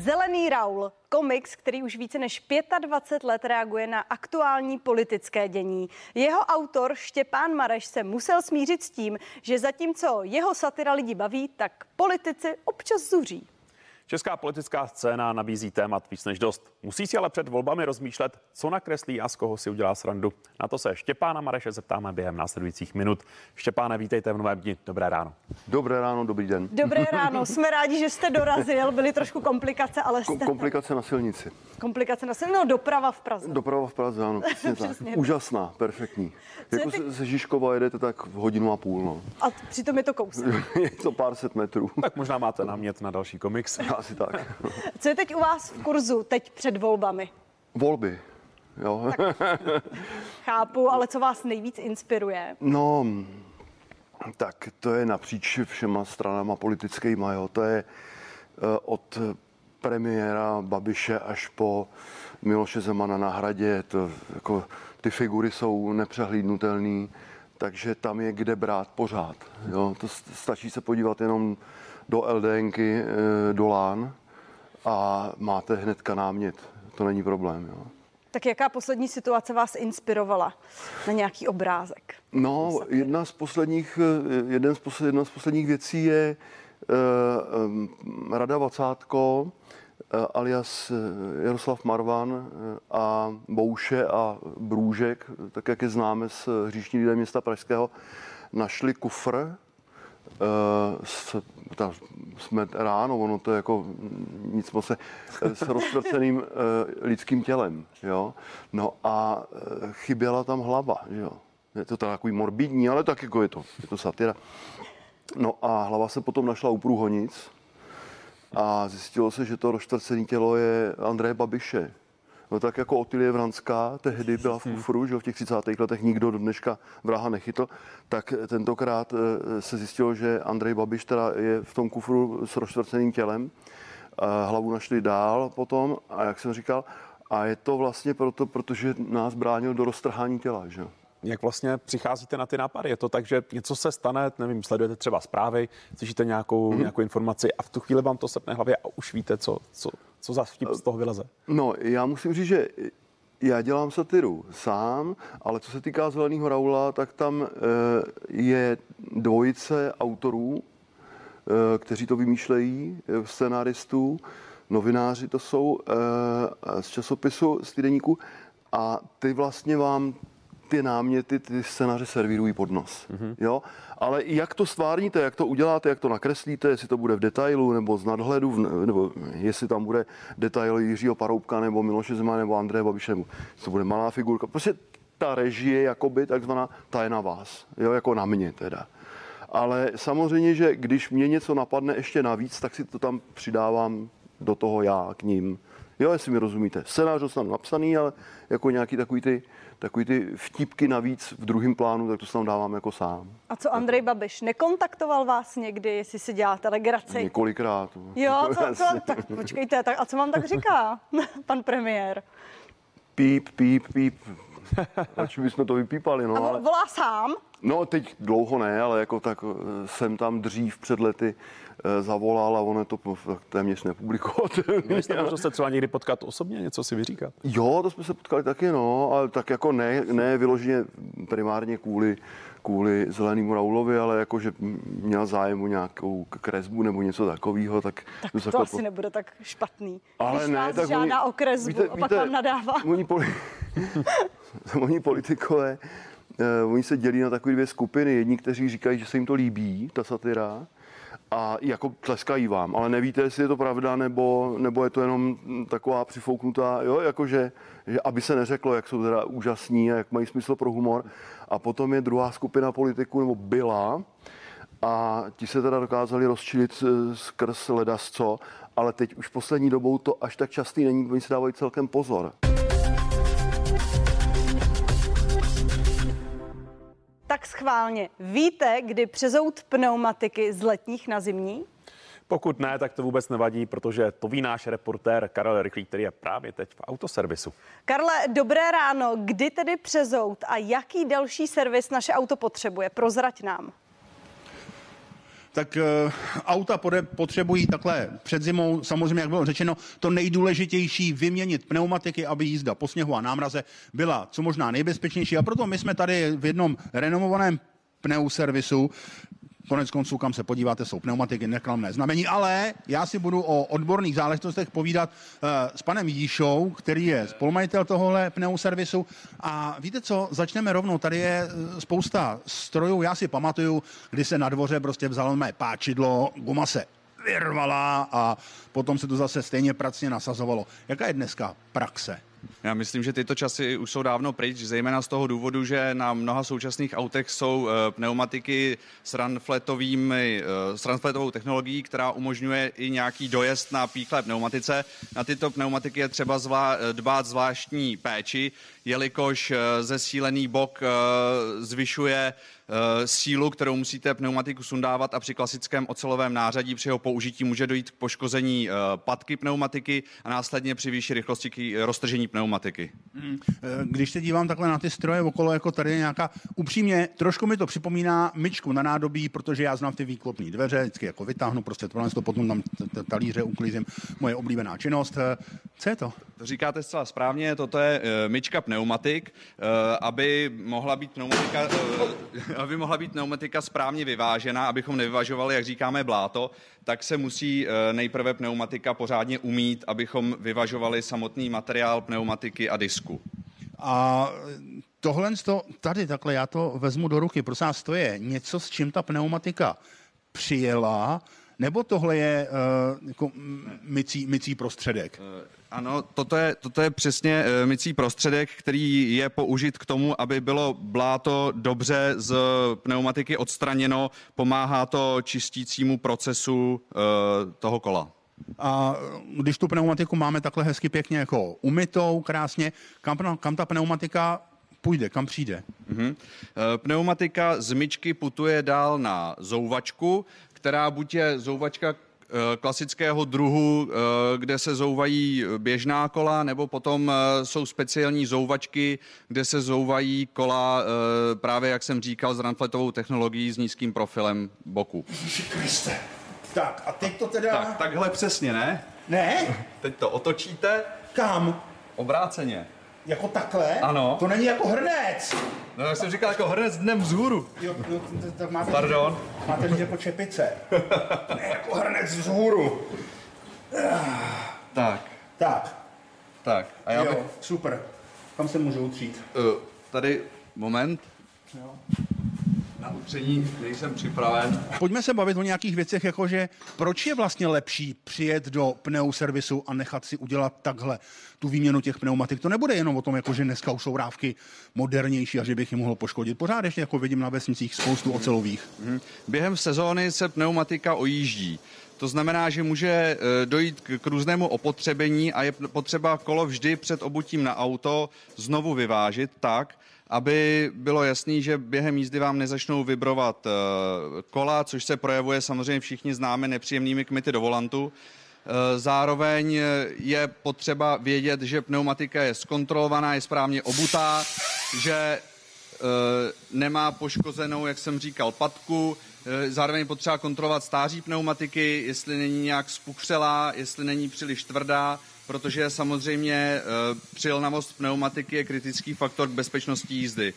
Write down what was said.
Zelený Raul, komiks, který už více než 25 let reaguje na aktuální politické dění. Jeho autor Štěpán Mareš se musel smířit s tím, že zatímco jeho satira lidi baví, tak politici občas zuří. Česká politická scéna nabízí témat víc než dost. Musí si ale před volbami rozmýšlet, co nakreslí a z koho si udělá srandu. Na to se Štěpána Mareše zeptáme během následujících minut. Štěpáne, vítejte v novém dni. Dobré ráno. Dobré ráno, dobrý den. Dobré ráno, jsme rádi, že jste dorazil. Byly trošku komplikace, ale jste... Komplikace na silnici. Komplikace na silnici, no doprava v Praze. Doprava v Praze, ano, přesně tak. Úžasná, perfektní. Co jako ty... se Žižkova jedete tak v hodinu a půl, no. A přitom je to kousek. je to pár set metrů. Tak možná máte námět na další komiks. Asi tak. Co je teď u vás v kurzu, teď před volbami? Volby. Jo. Tak, chápu, ale co vás nejvíc inspiruje? No, tak to je napříč všema stranama politickýma, jo. To je uh, od premiéra Babiše až po Miloše Zemana na hradě. To, jako, ty figury jsou nepřehlídnutelné, takže tam je kde brát pořád. Jo. To stačí se podívat jenom do LDNky, eh, do LAN a máte hnedka námět. To není problém. Jo. Tak jaká poslední situace vás inspirovala na nějaký obrázek? No, jedna z posledních, eh, jeden z posled, jedna z posledních věcí je uh, Rada Vacátko, uh, alias Jaroslav Marvan a Bouše a Brůžek, tak jak je známe z hříšní lidé města Pražského, našli kufr s, ta, jsme ráno, ono to je jako nic moc se, s rozprceným lidským tělem, jo. No a chyběla tam hlava, jo. Je to takový morbidní, ale tak jako je to, je to satira. No a hlava se potom našla u průhonic a zjistilo se, že to rozčtvrcené tělo je Andreje Babiše. No tak jako Otilie Vranská tehdy byla v kufru, že v těch 30. letech nikdo do dneška vraha nechytl, tak tentokrát eh, se zjistilo, že Andrej Babiš teda je v tom kufru s rozčtvrceným tělem. Hlavu našli dál potom a jak jsem říkal, a je to vlastně proto, protože nás bránil do roztrhání těla. Že? Jak vlastně přicházíte na ty nápady? Je to tak, že něco se stane, nevím, sledujete třeba zprávy, slyšíte nějakou, hmm. nějakou informaci a v tu chvíli vám to sepne hlavě a už víte, co, co, co za vtip z toho vyleze? No, já musím říct, že já dělám satiru sám, ale co se týká Zeleného Raula, tak tam e, je dvojice autorů, e, kteří to vymýšlejí, e, scenáristů, novináři to jsou z časopisu, z týdeníku a ty vlastně vám ty náměty, ty scénáře servírují pod nos. Mm-hmm. Jo? Ale jak to stvárníte, jak to uděláte, jak to nakreslíte, jestli to bude v detailu nebo z nadhledu, nebo jestli tam bude detail Jiřího Paroubka nebo Miloše Zema nebo Andreje Babiše, nebo to bude malá figurka. Prostě ta režie, jakoby takzvaná, ta je na vás, jo, jako na mě teda. Ale samozřejmě, že když mě něco napadne ještě navíc, tak si to tam přidávám do toho já k ním. Jo, jestli mi rozumíte. Scénář dostanu napsaný, ale jako nějaký takový ty takový ty vtipky navíc v druhém plánu, tak to se tam dávám jako sám. A co Andrej Babiš, nekontaktoval vás někdy, jestli si děláte legraci? Několikrát. Jo, co, co, tak počkejte, tak, a co vám tak říká pan premiér? Píp, píp, píp. Radši bychom to vypípali, no. A ale... volá sám? No, teď dlouho ne, ale jako tak eh, jsem tam dřív před lety eh, zavolal a on je to téměř nepublikovat. Vy jste možnost se třeba někdy potkat osobně, něco si vyříkat? Jo, to jsme se potkali taky, no, ale tak jako ne, ne vyloženě primárně kvůli, kvůli zelenému Raulovi, ale jako, že měl zájem o nějakou kresbu nebo něco takového, tak... Tak to, to asi po... nebude tak špatný. Ale Když ne, vás tak žádá oni, o kresbu víte, a pak víte, vám nadává. Oni, poli... oni politikové uh, oni se dělí na takové dvě skupiny. Jedni, kteří říkají, že se jim to líbí, ta satira, a jako tleskají vám, ale nevíte, jestli je to pravda, nebo, nebo je to jenom taková přifouknutá, jo, jakože, že aby se neřeklo, jak jsou teda úžasní a jak mají smysl pro humor. A potom je druhá skupina politiků, nebo byla, a ti se teda dokázali rozčilit eh, skrz ledasco, ale teď už poslední dobou to až tak častý není, oni se dávají celkem pozor. Tak schválně. Víte, kdy přezout pneumatiky z letních na zimní? Pokud ne, tak to vůbec nevadí, protože to ví náš reportér Karel Rychlý, který je právě teď v autoservisu. Karle, dobré ráno. Kdy tedy přezout a jaký další servis naše auto potřebuje? Prozrať nám. Tak uh, auta potřebují takhle před zimou, samozřejmě, jak bylo řečeno, to nejdůležitější vyměnit pneumatiky, aby jízda po sněhu a námraze byla co možná nejbezpečnější. A proto my jsme tady v jednom renomovaném pneuservisu Konec konců, kam se podíváte, jsou pneumatiky, neklamné znamení, ale já si budu o odborných záležitostech povídat uh, s panem Jíšou, který je spolumajitel tohohle pneuservisu. A víte co, začneme rovnou. Tady je eh, spousta strojů. Já si pamatuju, kdy se na dvoře prostě vzalo mé páčidlo, guma se vyrvala a potom se to zase stejně pracně nasazovalo. Jaká je dneska praxe? Já myslím, že tyto časy už jsou dávno pryč, zejména z toho důvodu, že na mnoha současných autech jsou eh, pneumatiky s, eh, s runfletovou technologií, která umožňuje i nějaký dojezd na píchlé pneumatice. Na tyto pneumatiky je třeba zvlá, dbát zvláštní péči, jelikož eh, zesílený bok zvyšuje Eh, sílu, kterou musíte pneumatiku sundávat a při klasickém ocelovém nářadí při jeho použití může dojít k poškození eh, patky pneumatiky a následně při vyšší rychlosti k roztržení pneumatiky. Hmm. Když se dívám takhle na ty stroje okolo, jako tady je nějaká, upřímně, trošku mi to připomíná myčku na nádobí, protože já znám ty výklopní dveře, vždycky jako vytáhnu, prostě to potom tam talíře uklízím, moje oblíbená činnost. Co je to? To říkáte zcela správně, toto je myčka pneumatik, aby mohla být pneumatika aby mohla být pneumatika správně vyvážena, abychom nevyvažovali, jak říkáme, bláto, tak se musí eh, nejprve pneumatika pořádně umít, abychom vyvažovali samotný materiál pneumatiky a disku. A tohle tady takhle, já to vezmu do ruky, prosím vás, to je něco, s čím ta pneumatika přijela, nebo tohle je uh, jako mycí, mycí prostředek? Uh, ano, toto je, toto je přesně uh, mycí prostředek, který je použit k tomu, aby bylo bláto dobře z pneumatiky odstraněno. Pomáhá to čistícímu procesu uh, toho kola. A když tu pneumatiku máme takhle hezky pěkně jako umytou, krásně, kam, kam ta pneumatika půjde, kam přijde? Mm-hmm. Pneumatika z myčky putuje dál na zouvačku, která buď je zouvačka eh, klasického druhu, eh, kde se zouvají běžná kola, nebo potom eh, jsou speciální zouvačky, kde se zouvají kola právě, jak jsem říkal, s runfletovou technologií s nízkým profilem boku. Kriste. Tak a teď to teda... Tak, takhle přesně, ne? Ne? Teď to otočíte. Kam? Obráceně. Jako takhle? Ano. To není jako hrnec. No, jak jsem říkal, jako hrnec dnem vzhůru. Jo, jo, tak máte, Pardon. Máte mít jako čepice. ne, jako hrnec vzhůru. Tak. Tak. Tak. A já jo, bych... super. Kam se můžu utřít? Uh, tady, moment. Jo. Na utření nejsem připraven. Pojďme se bavit o nějakých věcech, jakože proč je vlastně lepší přijet do pneuservisu a nechat si udělat takhle tu výměnu těch pneumatik. To nebude jenom o tom, jako že dneska už jsou rávky modernější a že bych je mohl poškodit. Pořád ještě jako vidím na vesnicích spoustu ocelových. Mhm. Během sezóny se pneumatika ojíždí. To znamená, že může e, dojít k různému opotřebení a je potřeba kolo vždy před obutím na auto znovu vyvážit tak, aby bylo jasný, že během jízdy vám nezačnou vibrovat e, kola, což se projevuje samozřejmě všichni známe nepříjemnými kmity do volantu. E, zároveň je potřeba vědět, že pneumatika je zkontrolovaná, je správně obutá, že nemá poškozenou, jak jsem říkal, patku, Eh, zároveň potřeba kontrolovat stáří pneumatiky, jestli není nějak spuchřelá, jestli není příliš tvrdá, protože samozřejmě eh, přilnavost pneumatiky je kritický faktor k bezpečnosti jízdy.